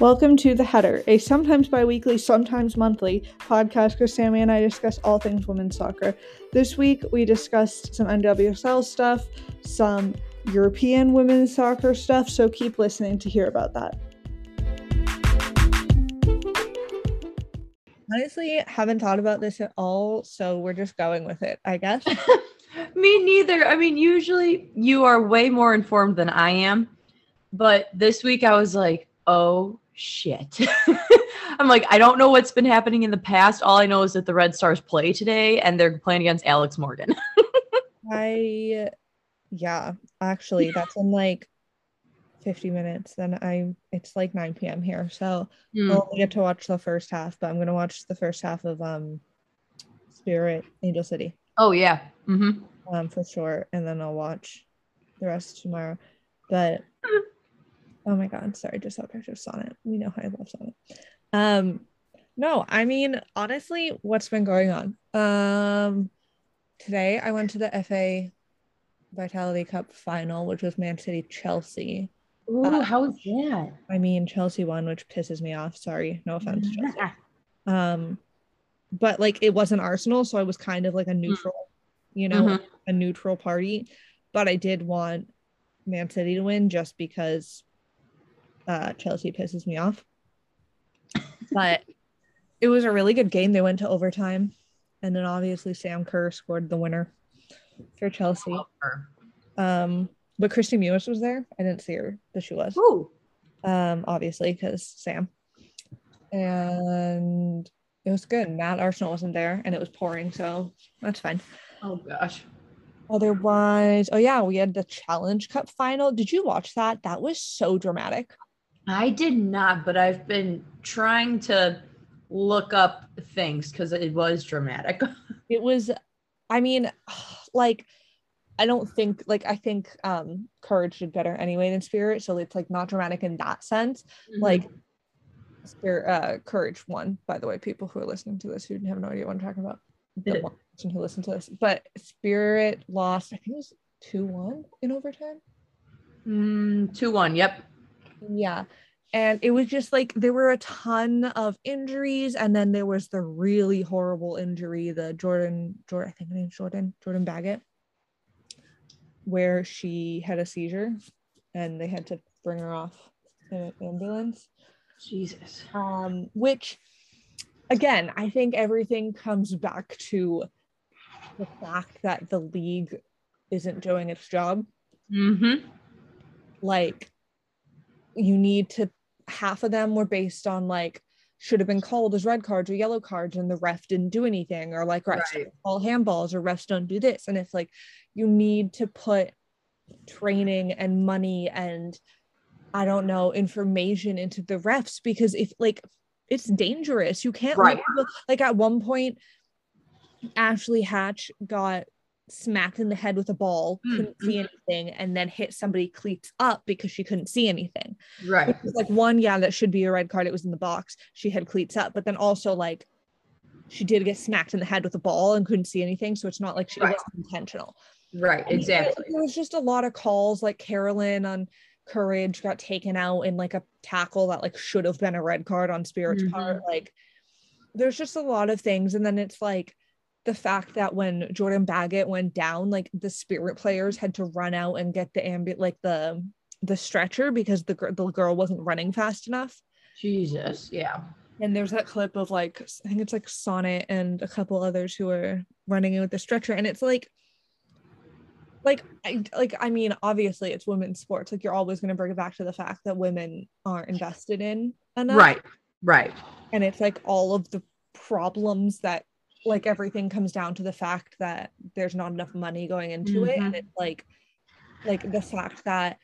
Welcome to The Header, a sometimes bi weekly, sometimes monthly podcast where Sammi and I discuss all things women's soccer. This week, we discussed some NWSL stuff, some European women's soccer stuff, so keep listening to hear about that. Honestly, haven't thought about this at all, so we're just going with it, I guess. Me neither. I mean, usually you are way more informed than I am, but this week I was like, oh shit. I'm like, I don't know what's been happening in the past. All I know is that the Red Stars play today and they're playing against Alex Morgan. I, yeah, actually, that's in like 50 minutes. Then I, it's like 9 p.m. here. So Mm. I'll only get to watch the first half, but I'm going to watch the first half of um Spirit Angel City Oh, yeah. hmm um for sure. And then I'll watch the rest tomorrow. But oh my god, sorry, just saw pictures of Sonnett. We know how I love Sonnett. Um no, I mean honestly, what's been going on? Um today I went to the FA Vitality Cup final, which was Man City Chelsea. Ooh, Uh, was that? I mean Chelsea won, which pisses me off. Sorry, no offense. Chelsea. Um but like it wasn't Arsenal, so I was kind of like a neutral, you know, Mhm. a neutral party. But I did want Man City to win just because uh Chelsea pisses me off. But it was a really good game. They went to overtime. And then obviously Sam Kerr scored the winner for Chelsea. Um, but Kristie Mewis was there. I didn't see her, but she was Ooh. um, obviously because Sam. And it was good. Matt Arsenal wasn't there, and it was pouring, so that's fine. Oh, gosh. Otherwise, oh yeah, we had the Challenge Cup final. Did you watch that? That was so dramatic. I did not, but I've been trying to look up things because it was dramatic. It was, I mean, like, I don't think like I think um Courage did better anyway than Spirit, so it's like not dramatic in that sense. Like, Spirit, uh, Courage won. By the way, people who are listening to this who have no idea what I'm talking about. the one person who listened to this, but Spirit lost. I think it was two one in overtime. Mm, 2 1. Yep. Yeah, and it was just like there were a ton of injuries, and then there was the really horrible injury, the Jordan Jordan. I think her name's Jordan Jordan Baggett, where she had a seizure, and they had to bring her off in an ambulance. Jesus. um, which again i think everything comes back to the fact that the league isn't doing its job Mm-hmm. like you need to half of them were based on like should have been called as red cards or yellow cards and the ref didn't do anything or like refs Right. don't call handballs or refs don't do this and it's like you need to put training and money and i don't know information into the refs because if like it's dangerous you can't Right. like at one point ashley hatch got smacked in the head with a ball Mm, couldn't see anything and then hit somebody cleats up because she couldn't see anything Right. was like one yeah that should be a red card it was in the box she had cleats up but then also like she did get smacked in the head with a ball and couldn't see anything so it's not like she, Right. wasn't intentional Right. There- Exactly. there was just a lot of calls like kerolin on courage got taken out in like a tackle that like should have been a red card on spirit's part like there's just a lot of things and then it's like the fact that when jordan baggett went down like the spirit players had to run out and get the ambient like the the stretcher because the, the girl wasn't running fast enough Jesus. Yeah. and there's that clip of like I think it's like Sonnett and a couple others who are running in with the stretcher, and it's like, like I like I mean, obviously it's women's sports. Like you're always going to bring it back to the fact that women aren't invested in enough, Right. Right. And it's like all of the problems that like everything comes down to the fact that there's not enough money going into it, and it's like like the fact that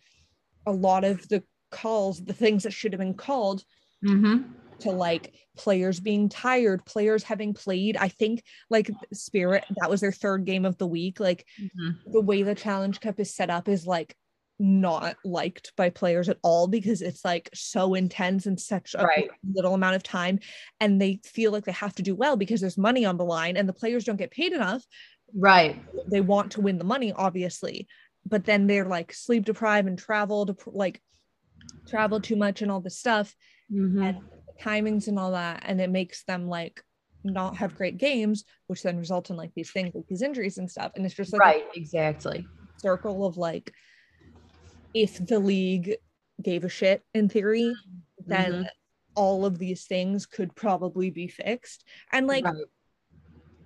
a lot of the calls, the things that should have been called Mm-hmm. to like players being tired, players having played. I think like Spirit, that was their third game of the week. Like Mm-hmm. the way the Challenge Cup is set up is like not liked by players at all because it's like so intense and such a Right. little amount of time and they feel like they have to do well because there's money on the line and the players don't get paid enough Right. they want to win the money obviously but then they're like sleep deprived and travel to like travel too much and all this stuff Mhm. and timings and all that and it makes them like not have great games which then result in like these things like these injuries and stuff and it's just like right, exactly. circle of like if the league gave a shit in theory then Mhm. all of these things could probably be fixed. And like Right.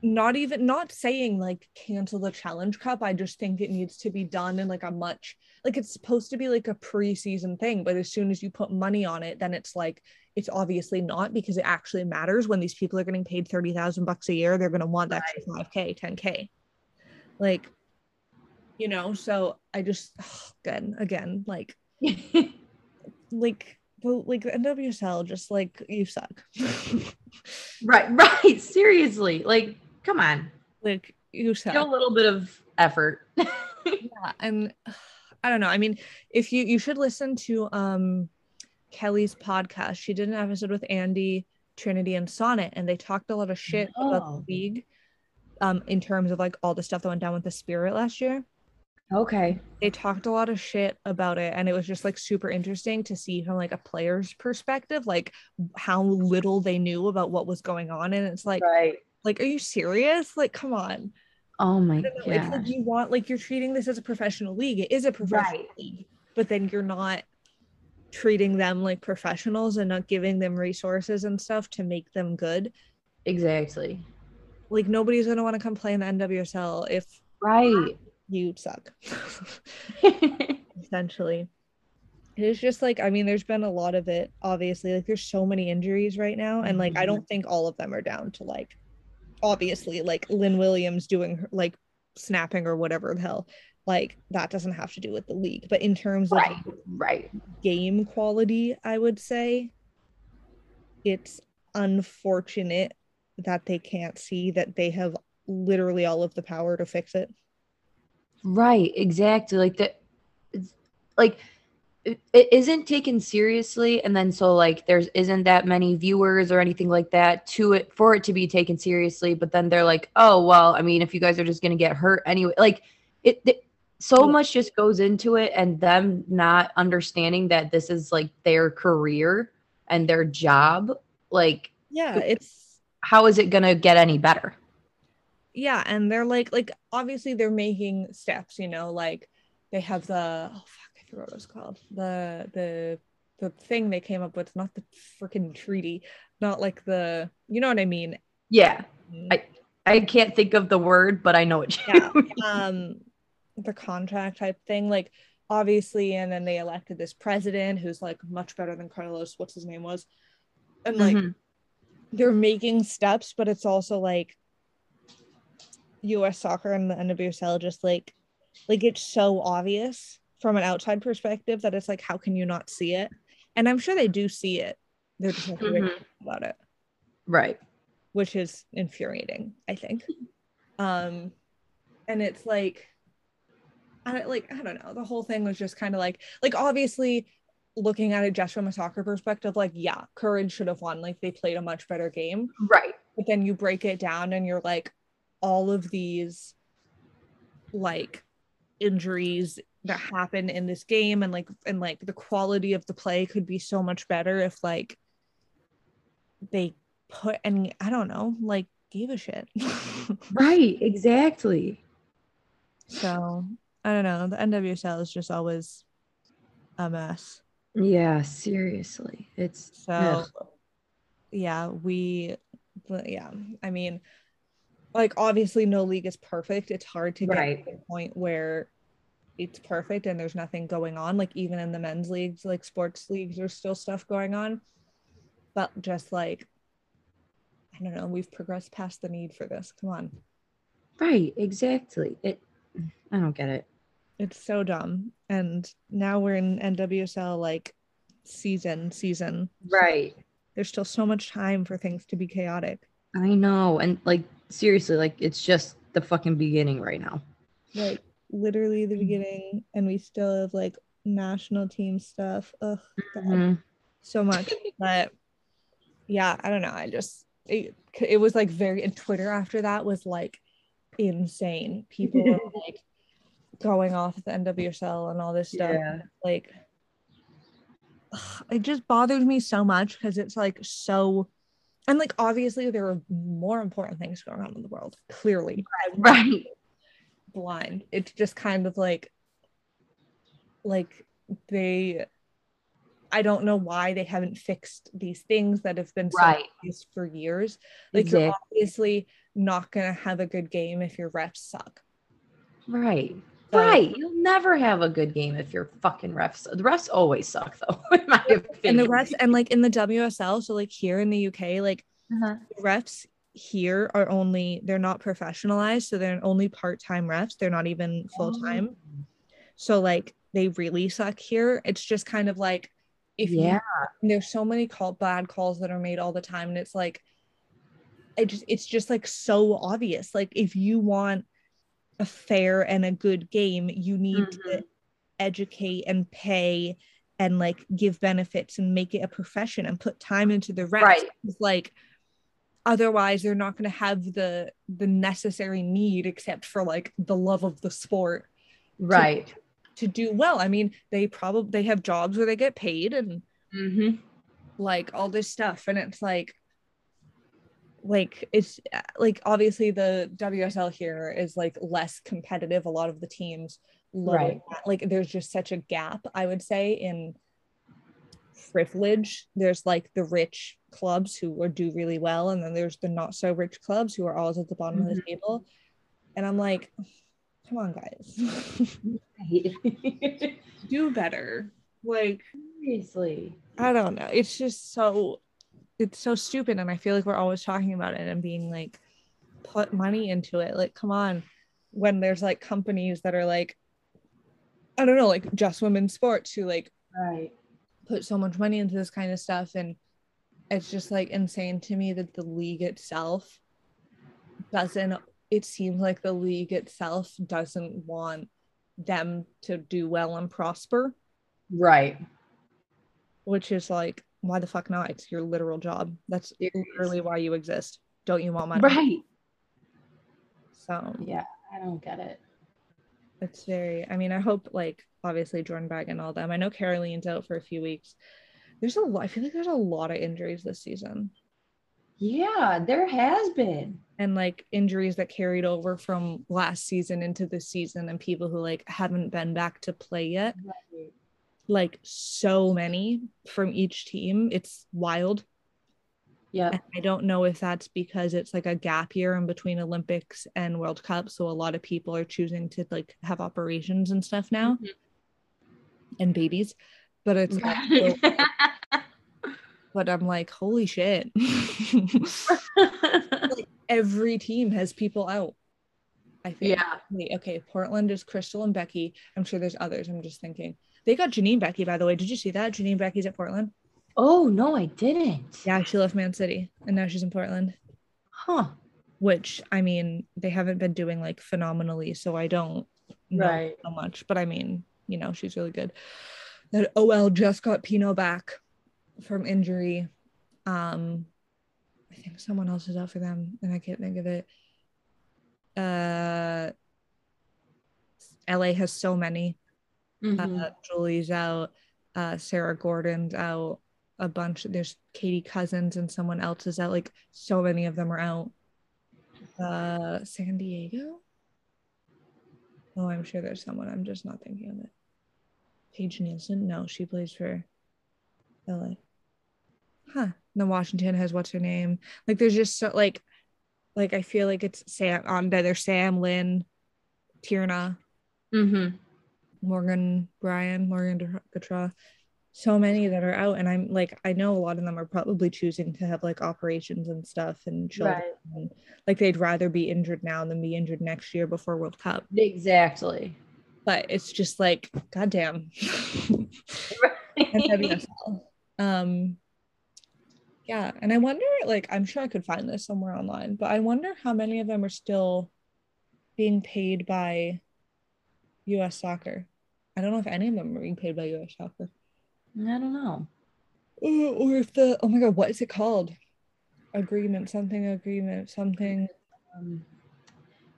not even not saying like cancel the challenge cup. I just think it needs to be done in like a much like it's supposed to be like a preseason thing but as soon as you put money on it then it's like it's obviously not because it actually matters. When these people are getting paid 30,000 bucks a year they're going to want that extra 5k 10k like you know so i just again again like like like the nwsl just like you suck right, right. Seriously. Like, come on. like you suck Show a little bit of effort. yeah and i don't know i mean if you you should listen to um kelley's podcast she did an episode with andi trinity and sonnett and they talked a lot of shit about the league um in terms of like all the stuff that went down with the spirit last year okay. they talked a lot of shit about it and it was just like super interesting to see from like a player's perspective like how little they knew about what was going on and it's like Right. like are you serious like come on Oh my it's like god. you want like you're treating this as a professional league. It is a professional Right. league, but then you're not treating them like professionals and not giving them resources and stuff to make them good. Exactly. Like nobody's gonna want to come play in the NWSL if Right. You suck. Essentially. It is just like I mean, there's been a lot of it, obviously. Like there's so many injuries right now, and like I don't mm-hmm. think all of them are down to like obviously like Lynn Williams doing her, like snapping or whatever the hell. Like that doesn't have to do with the league. But in terms of right. Right. game quality, I would say it's unfortunate that they can't see that they have literally all of the power to fix it. Right, exactly. Like that, like it, it isn't taken seriously, and then so like there's isn't that many viewers or anything like that to it for it to be taken seriously. But then they're like, oh well, I mean, if you guys are just gonna get hurt anyway, like it. it so much just goes into it, and them not understanding that this is like their career and their job. Like, Yeah, it's how is it gonna get any better? Yeah and they're like like obviously they're making steps you know like they have the oh fuck i forgot what it was called. The the the thing they came up with not the freaking treaty not like the you know what i mean? Yeah, I- I can't think of the word, but I know what you Yeah. um the contract type thing like obviously and then they elected this president who's like much better than carlos what's his name was. And like Mhm. they're making steps, but it's also like US soccer and the NWSL just like like it's so obvious from an outside perspective that it's like how can you not see it? And I'm sure they do see it. They're just not doing Mhm. about it, Right. which is infuriating, I think. Um and it's like I don't, like I don't know, the whole thing was just kind of like like obviously looking at it just from a soccer perspective, like yeah, courage should have won. Like they played a much better game. Right. but then you break it down and you're like all of these like injuries that happen in this game and like and like the quality of the play could be so much better if like they put and I don't know like gave a shit Right. Exactly. so I don't know the NWSL is just always a mess Yeah. Seriously. It's So ugh. yeah, we yeah, I mean like obviously no league is perfect. It's hard to get Right. to the point where it's perfect and there's nothing going on. Like even in the men's leagues, like sports leagues, there's still stuff going on. But just like I don't know, we've progressed past the need for this. Come on. right. Exactly. It. I don't get it. It's so dumb. And now we're in NWSL like season season. Right. There's still so much time for things to be chaotic. I know. And like seriously, like it's just the fucking beginning right now. like literally Mm-hmm. the beginning and we still have like national team stuff Ugh, God, Mhm. so much but yeah i don't know i just it, it was like very and twitter after that was like insane people were like going off the nwsl and all this stuff Yeah. like it just bothers me so much because it's like so and like obviously there are more important things going on in the world clearly Right. blind it's just kind of like like they i don't know why they haven't fixed these things that have been so Right. for years like you're obviously not gonna have a good game if your refs suck Right. Right. You'll never have a good game if your fucking refs. The refs always suck though, in my opinion. and the refs and like in the wsl so like here in the uk like Uh-huh. refs here are only they're not professionalized so they're only part-time refs they're not even full-time Oh. so like they really suck here it's just kind of like if you- Yeah. there's so many call bad calls that are made all the time and it's like it just it's just like so obvious like if you want a fair and a good game you need to educate and pay and like give benefits and make it a profession and put time into the refs Right. Like otherwise they're not going to have the the necessary need except for like the love of the sport Right. to do well. I mean they probably they have jobs where they get paid and hmm like all this stuff. And it's like like it's uh, like obviously the WSL here is like less competitive. A lot of the teams Right. that- like there's just such a gap I would say in privilege. There's like the rich clubs who are do really well and then there's the not so rich clubs who are always at the bottom of the table. And I'm like come on guys. Do better. Like Seriously. I don't know. It's just so it's so stupid and I feel like we're always talking about it and being like put money into it. Like come on. When there's like companies that are like I don't know, like just women's sports who like Right. put so much money into this kind of stuff and it's just like insane to me that the league itself doesn't it seems like the league itself doesn't want them to do well and prosper Right. which is like why the fuck not it's your literal job that's literally why you exist don't you want money Right. so Yeah. I don't get it. it's very i mean i hope like obviously jordan bag and all them i know kerolin's out for a few weeks there's a lot i feel like there's a lot of injuries this season Yeah, there has been. and like injuries that carried over from last season into this season and people who like haven't been back to play yet Right. Like so many from each team it's wild Yeah. I don't know if that's because it's like a gap year in between Olympics and World Cup. So a lot of people are choosing to like have operations and stuff now Mhm. and babies. But it's Right. but I'm like, holy shit. Every team has people out. I think. yeah. Okay. Portland is Crystal and Becky. I'm sure there's others. I'm just thinking. They got Janine Beckie, by the way. Did you see that? Janine Beckie's at Portland. Oh no, I didn't. Yeah, she left Man City and now she's in Portland. Huh. which I mean, they haven't been doing like phenomenally, so I don't know Right. how much, but I mean, you know, she's really good. That OL just got Pinoe back from injury. Um, I think someone else is out for them, and I can't think of it. Uh, LA has so many. Mhm. Uh, Julie's out. Uh, Sarah Gorden's out. A bunch. There's Katie Cousins and someone else is out. Like so many of them are out. Uh, San Diego. Oh, I'm sure there's someone. I'm just not thinking of it. Paige Nielsen. No, she plays for LA. Huh. Then Washington has what's her name? Like there's just so like, like I feel like it's Sam on there. There's Sam, Lynn, Tierna. Mhm. Morgan Brian, Morgan Gautrat, so many that are out. And I'm like, I know a lot of them are probably choosing to have like operations and stuff and children. Right. And, like they'd rather be injured now than be injured next year before World Cup. Exactly. But it's just like, goddamn. and Um yeah, and I wonder, like, I'm sure I could find this somewhere online, but I wonder how many of them are still being paid by US soccer. I don't know if any of them are being paid by US soccer. I don't know. Or, or if the oh my god, what is it called? Agreement, something agreement, something Um,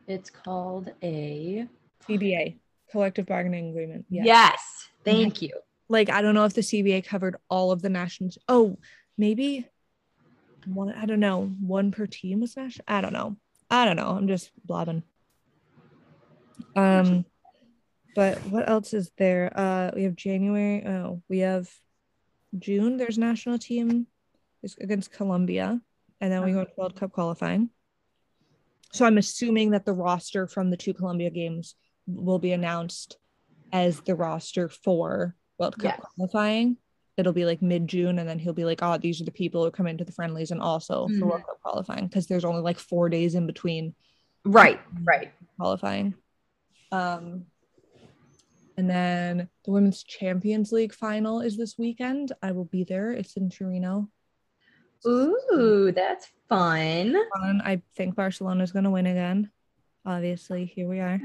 it's called a CBA, collective bargaining agreement. Yeah. yes. Thank you. like I don't know if the CBA covered all of the nations. Oh, maybe one. I don't know. One per team was national. I don't know. I don't know. I'm just blabbing. Um, but what else is there? Uh, we have January. Oh, we have June. There's national team against Colombia, and then we go to World Cup qualifying. So I'm assuming that the roster from the two Colombia games will be announced as the roster for World Cup Yes. qualifying. It'll be like mid June, and then he'll be like, "Oh, these are the people who come into the friendlies and also for World Cup qualifying," because there's only like four days in between Right, right. qualifying. Um, and then the Women's Champions League final is this weekend. I will be there. It's in Torino. Ooh, that's fun. Fun. I think Barcelona is going to win again. Obviously, here we are.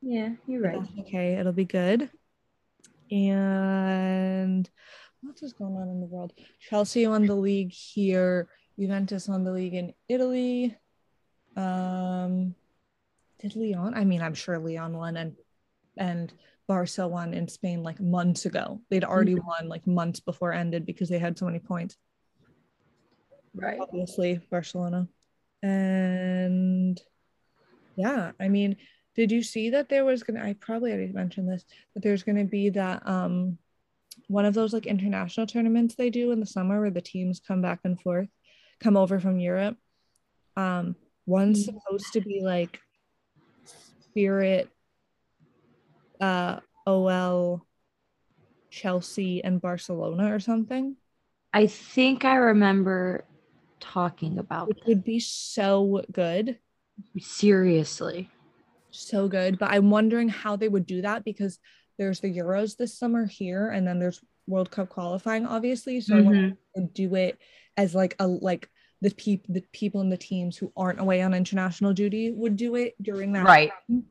Yeah, you're right. That's okay, it'll be good. And what is going on in the world? Chelsea won the league here. Juventus won the league in Italy. Um, did Leon? I mean, I'm sure Leon won and and Barca won in Spain like months ago. They'd already won like months before ended because they had so many points. Right. Obviously, Barcelona. And yeah, I mean, did you see that there was gonna I probably already mentioned this, but there's gonna be that um one of those like international tournaments they do in the summer where the teams come back and forth, come over from Europe. Um, one's supposed to be like Spirit, uh, OL, Chelsea, and Barcelona or something, I think I remember talking about which would be so good. Seriously. so good. But I'm wondering how they would do that because there's the Euros this summer here, and then there's World Cup qualifying, obviously. So I wonder if they would do it as like a like the people the people in the teams who aren't away on international duty would do it during that Right. time,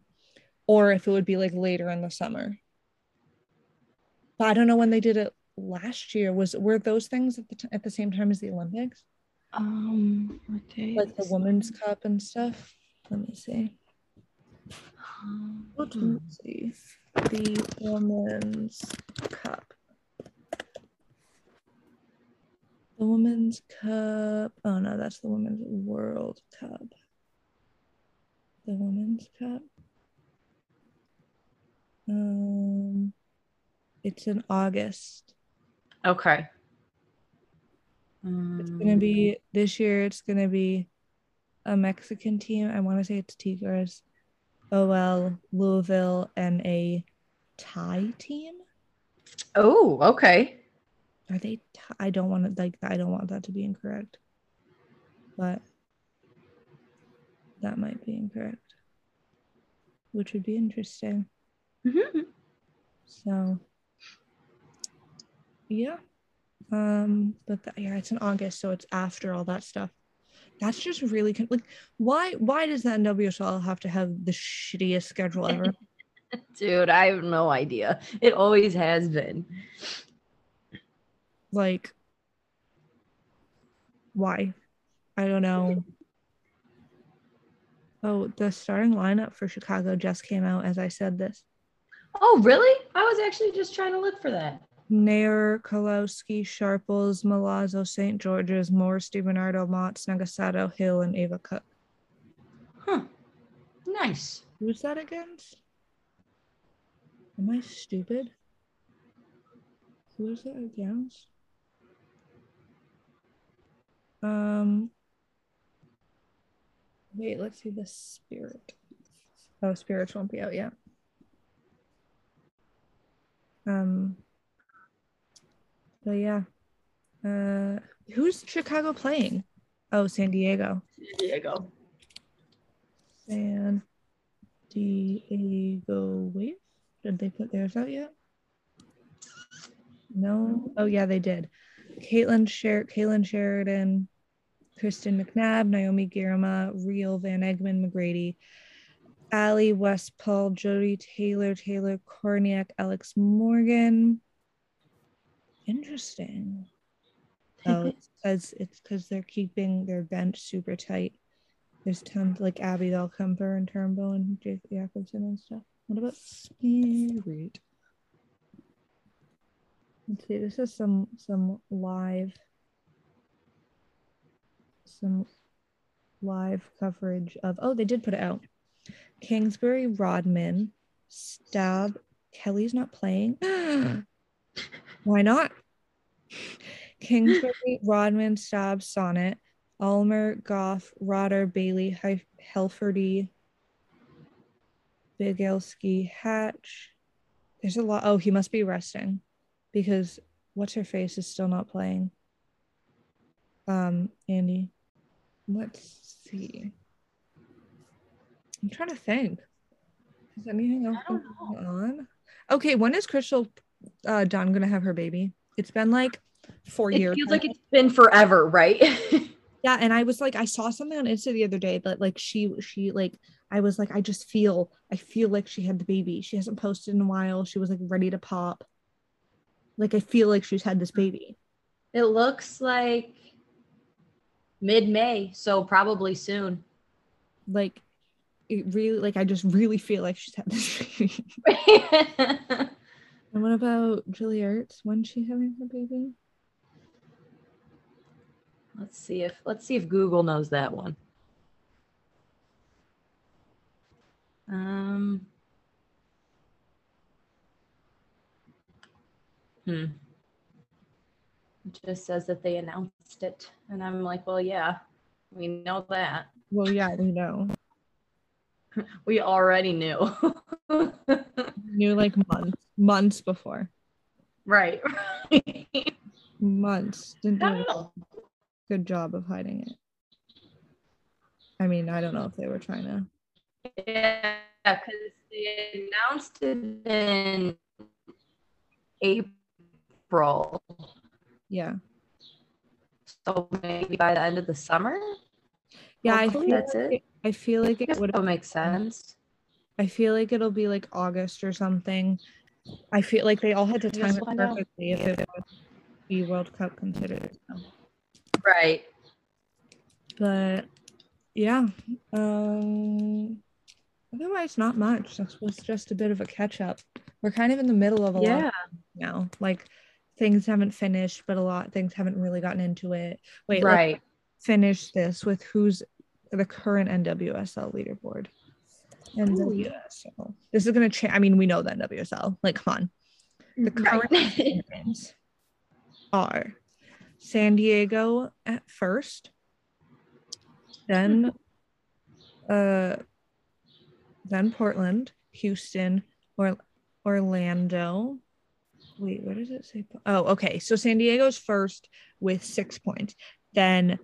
or if it would be like later in the summer. But I don't know when they did it last year. Was were those things at the t- at the same time as the Olympics, Um, like the Women's Cup and stuff? Let me see. Um, Let's see. The Women's Cup. The Women's Cup. Oh no, that's the Women's World Cup. The Women's Cup. Um, it's in August. Okay. It's gonna be this year. It's gonna be a Mexican team. I want to say it's Tigres, OL, Louisville, and a Thai team. Oh, okay. Are they? Thai? I don't want to like. I don't want that to be incorrect, but that might be incorrect, which would be interesting. Mhm. So, yeah. Um, but th- yeah, it's in August, so it's after all that stuff. That's just really con- like why why does the NWSL have to have the shittiest schedule ever? Dude, I have no idea. It always has been. like why? I don't know. Oh, the starting lineup for Chicago just came out as I said this. Oh, really? I was actually just trying to look for that. Naeher, Kolowski, Sharples, Milazzo, St. Georges, Morris, DiBernardo, Mott, Nagasato, Hill, and Ava Cook. Huh. Nice. Who's that against? Am I stupid? Who is it against? Um. Wait, let's see the spirit. Oh, spirits won't be out yet. Um. But yeah. Uh, who's Chicago playing? Oh, San Diego. San Diego. go. San Diego. Wait, did they put theirs out yet? No. Oh yeah, they did. Kailen Sher- Kailen Sheridan, Kristen McNabb, Naomi Girma, Riehl Van Egmond McGrady, Allie Westphal, Jodie Taylor, Taylor Kornieck, Alex Morgan. Interesting. Oh, it's because it's because they're keeping their bench super tight. There's tons like Abby Kemper and Turnbull and Jake Jakobsson and stuff. What about Spirit? Let's see. This is some some live some live coverage of. Oh, they did put it out. Kingsbury Rodman Staab. Kelley's not playing. Why not? Kingsbury Rodman Staab Sonnett. Almer, Goff, Roddar, Bailey, Heilferty, Biegalski, Hatch. There's a lot. Oh, he must be resting because what's her face is still not playing. Um, Andi. Let's see. I'm trying to think. Is anything else going on? Okay, when is Crystal uh Dunn gonna have her baby? It's been like four it years. It feels like it's been forever, right? yeah, and I was like, I saw something on Insta the other day that like she she like I was like, I just feel I feel like she had the baby. She hasn't posted in a while. She was like ready to pop. Like I feel like she's had this baby. It looks like mid May, so probably soon. Like it really like I just really feel like she's had this baby. and what about Julie Ertz? When's she having her baby? Let's see if let's see if Google knows that one. Um Hmm. It just says that they announced it. And I'm like, well, yeah, we know that. Well, yeah, we know. we already knew. knew like months, months before. Right. months. Didn't do a good job of hiding it. I mean, I don't know if they were trying to. Yeah, because they announced it in April. Yeah. So maybe by the end of the summer. Yeah, I think that's like it. I feel like it would make sense. I feel like it'll be like August or something. I feel like they all had to time it perfectly if it was the World Cup considered. Right. But yeah. Um otherwise not much. This was just a bit of a catch up. We're kind of in the middle of a yeah. lot now. Like things haven't finished, but a lot things haven't really gotten into it. Wait, right. Finish this with who's the current NWSL leaderboard. NWSL. This is gonna change. I mean, we know that NWSL. Like, come on. The current right. are San Diego at first, then uh then Portland, Houston, or Orlando. Wait, what does it say? Oh, okay. So San Diego's first with six points. Then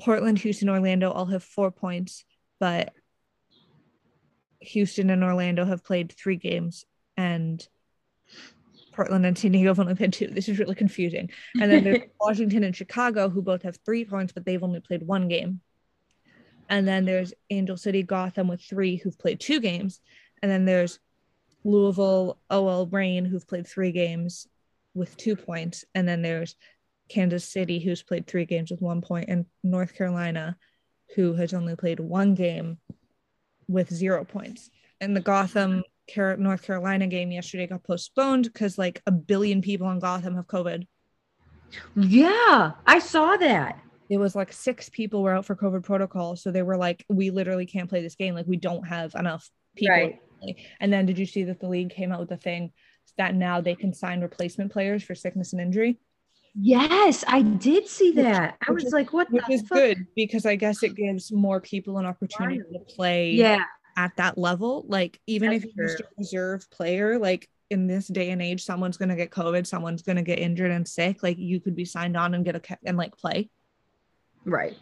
Portland, Houston, Orlando all have four points, but Houston and Orlando have played three games, and Portland and San Diego have only played two. This is really confusing. And then there's Washington and Chicago, who both have three points, but they've only played one game. And then there's Angel City, Gotham with three, who've played two games. And then there's Louisville, OL Reign, who've played three games with two points. And then there's Kansas City, who's played three games with one point, and North Carolina, who has only played one game with zero points. And the Gotham North Carolina game yesterday got postponed because like a billion people in Gotham have COVID. Yeah, I saw that. It was like six people were out for COVID protocol. So they were like, we literally can't play this game. Like, we don't have enough people. Right. And then did you see that the league came out with a thing that now they can sign replacement players for sickness and injury? Yes, I did see that. I was like, what which is fuck? good because I guess it gives more people an opportunity to play yeah. at that level. Like, even That's if you're just a reserve player, like in this day and age, someone's gonna get COVID, someone's gonna get injured and sick. Like, you could be signed on and get a and like play. Right.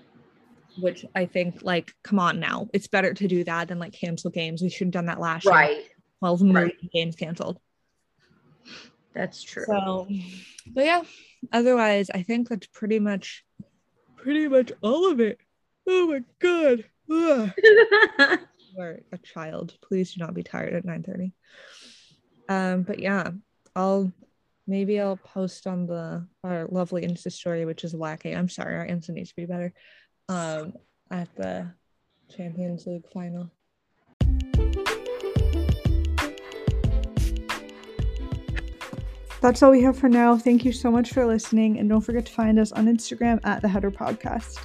Which I think, like, come on now, it's better to do that than like cancel games. We should have done that last right. year. Twelve right. games canceled. That's true. So, but yeah, otherwise, I think that's pretty much, pretty much all of it. Oh my god. You're a child. Please do not be tired at 9 30. Um, but yeah, I'll maybe I'll post on the our lovely Insta story, which is lacking. I'm sorry, our Insta needs to be better. Um, at the Champions League final. That's all we have for now. Thank you so much for listening. And don't forget to find us on Instagram at the Header Podcast.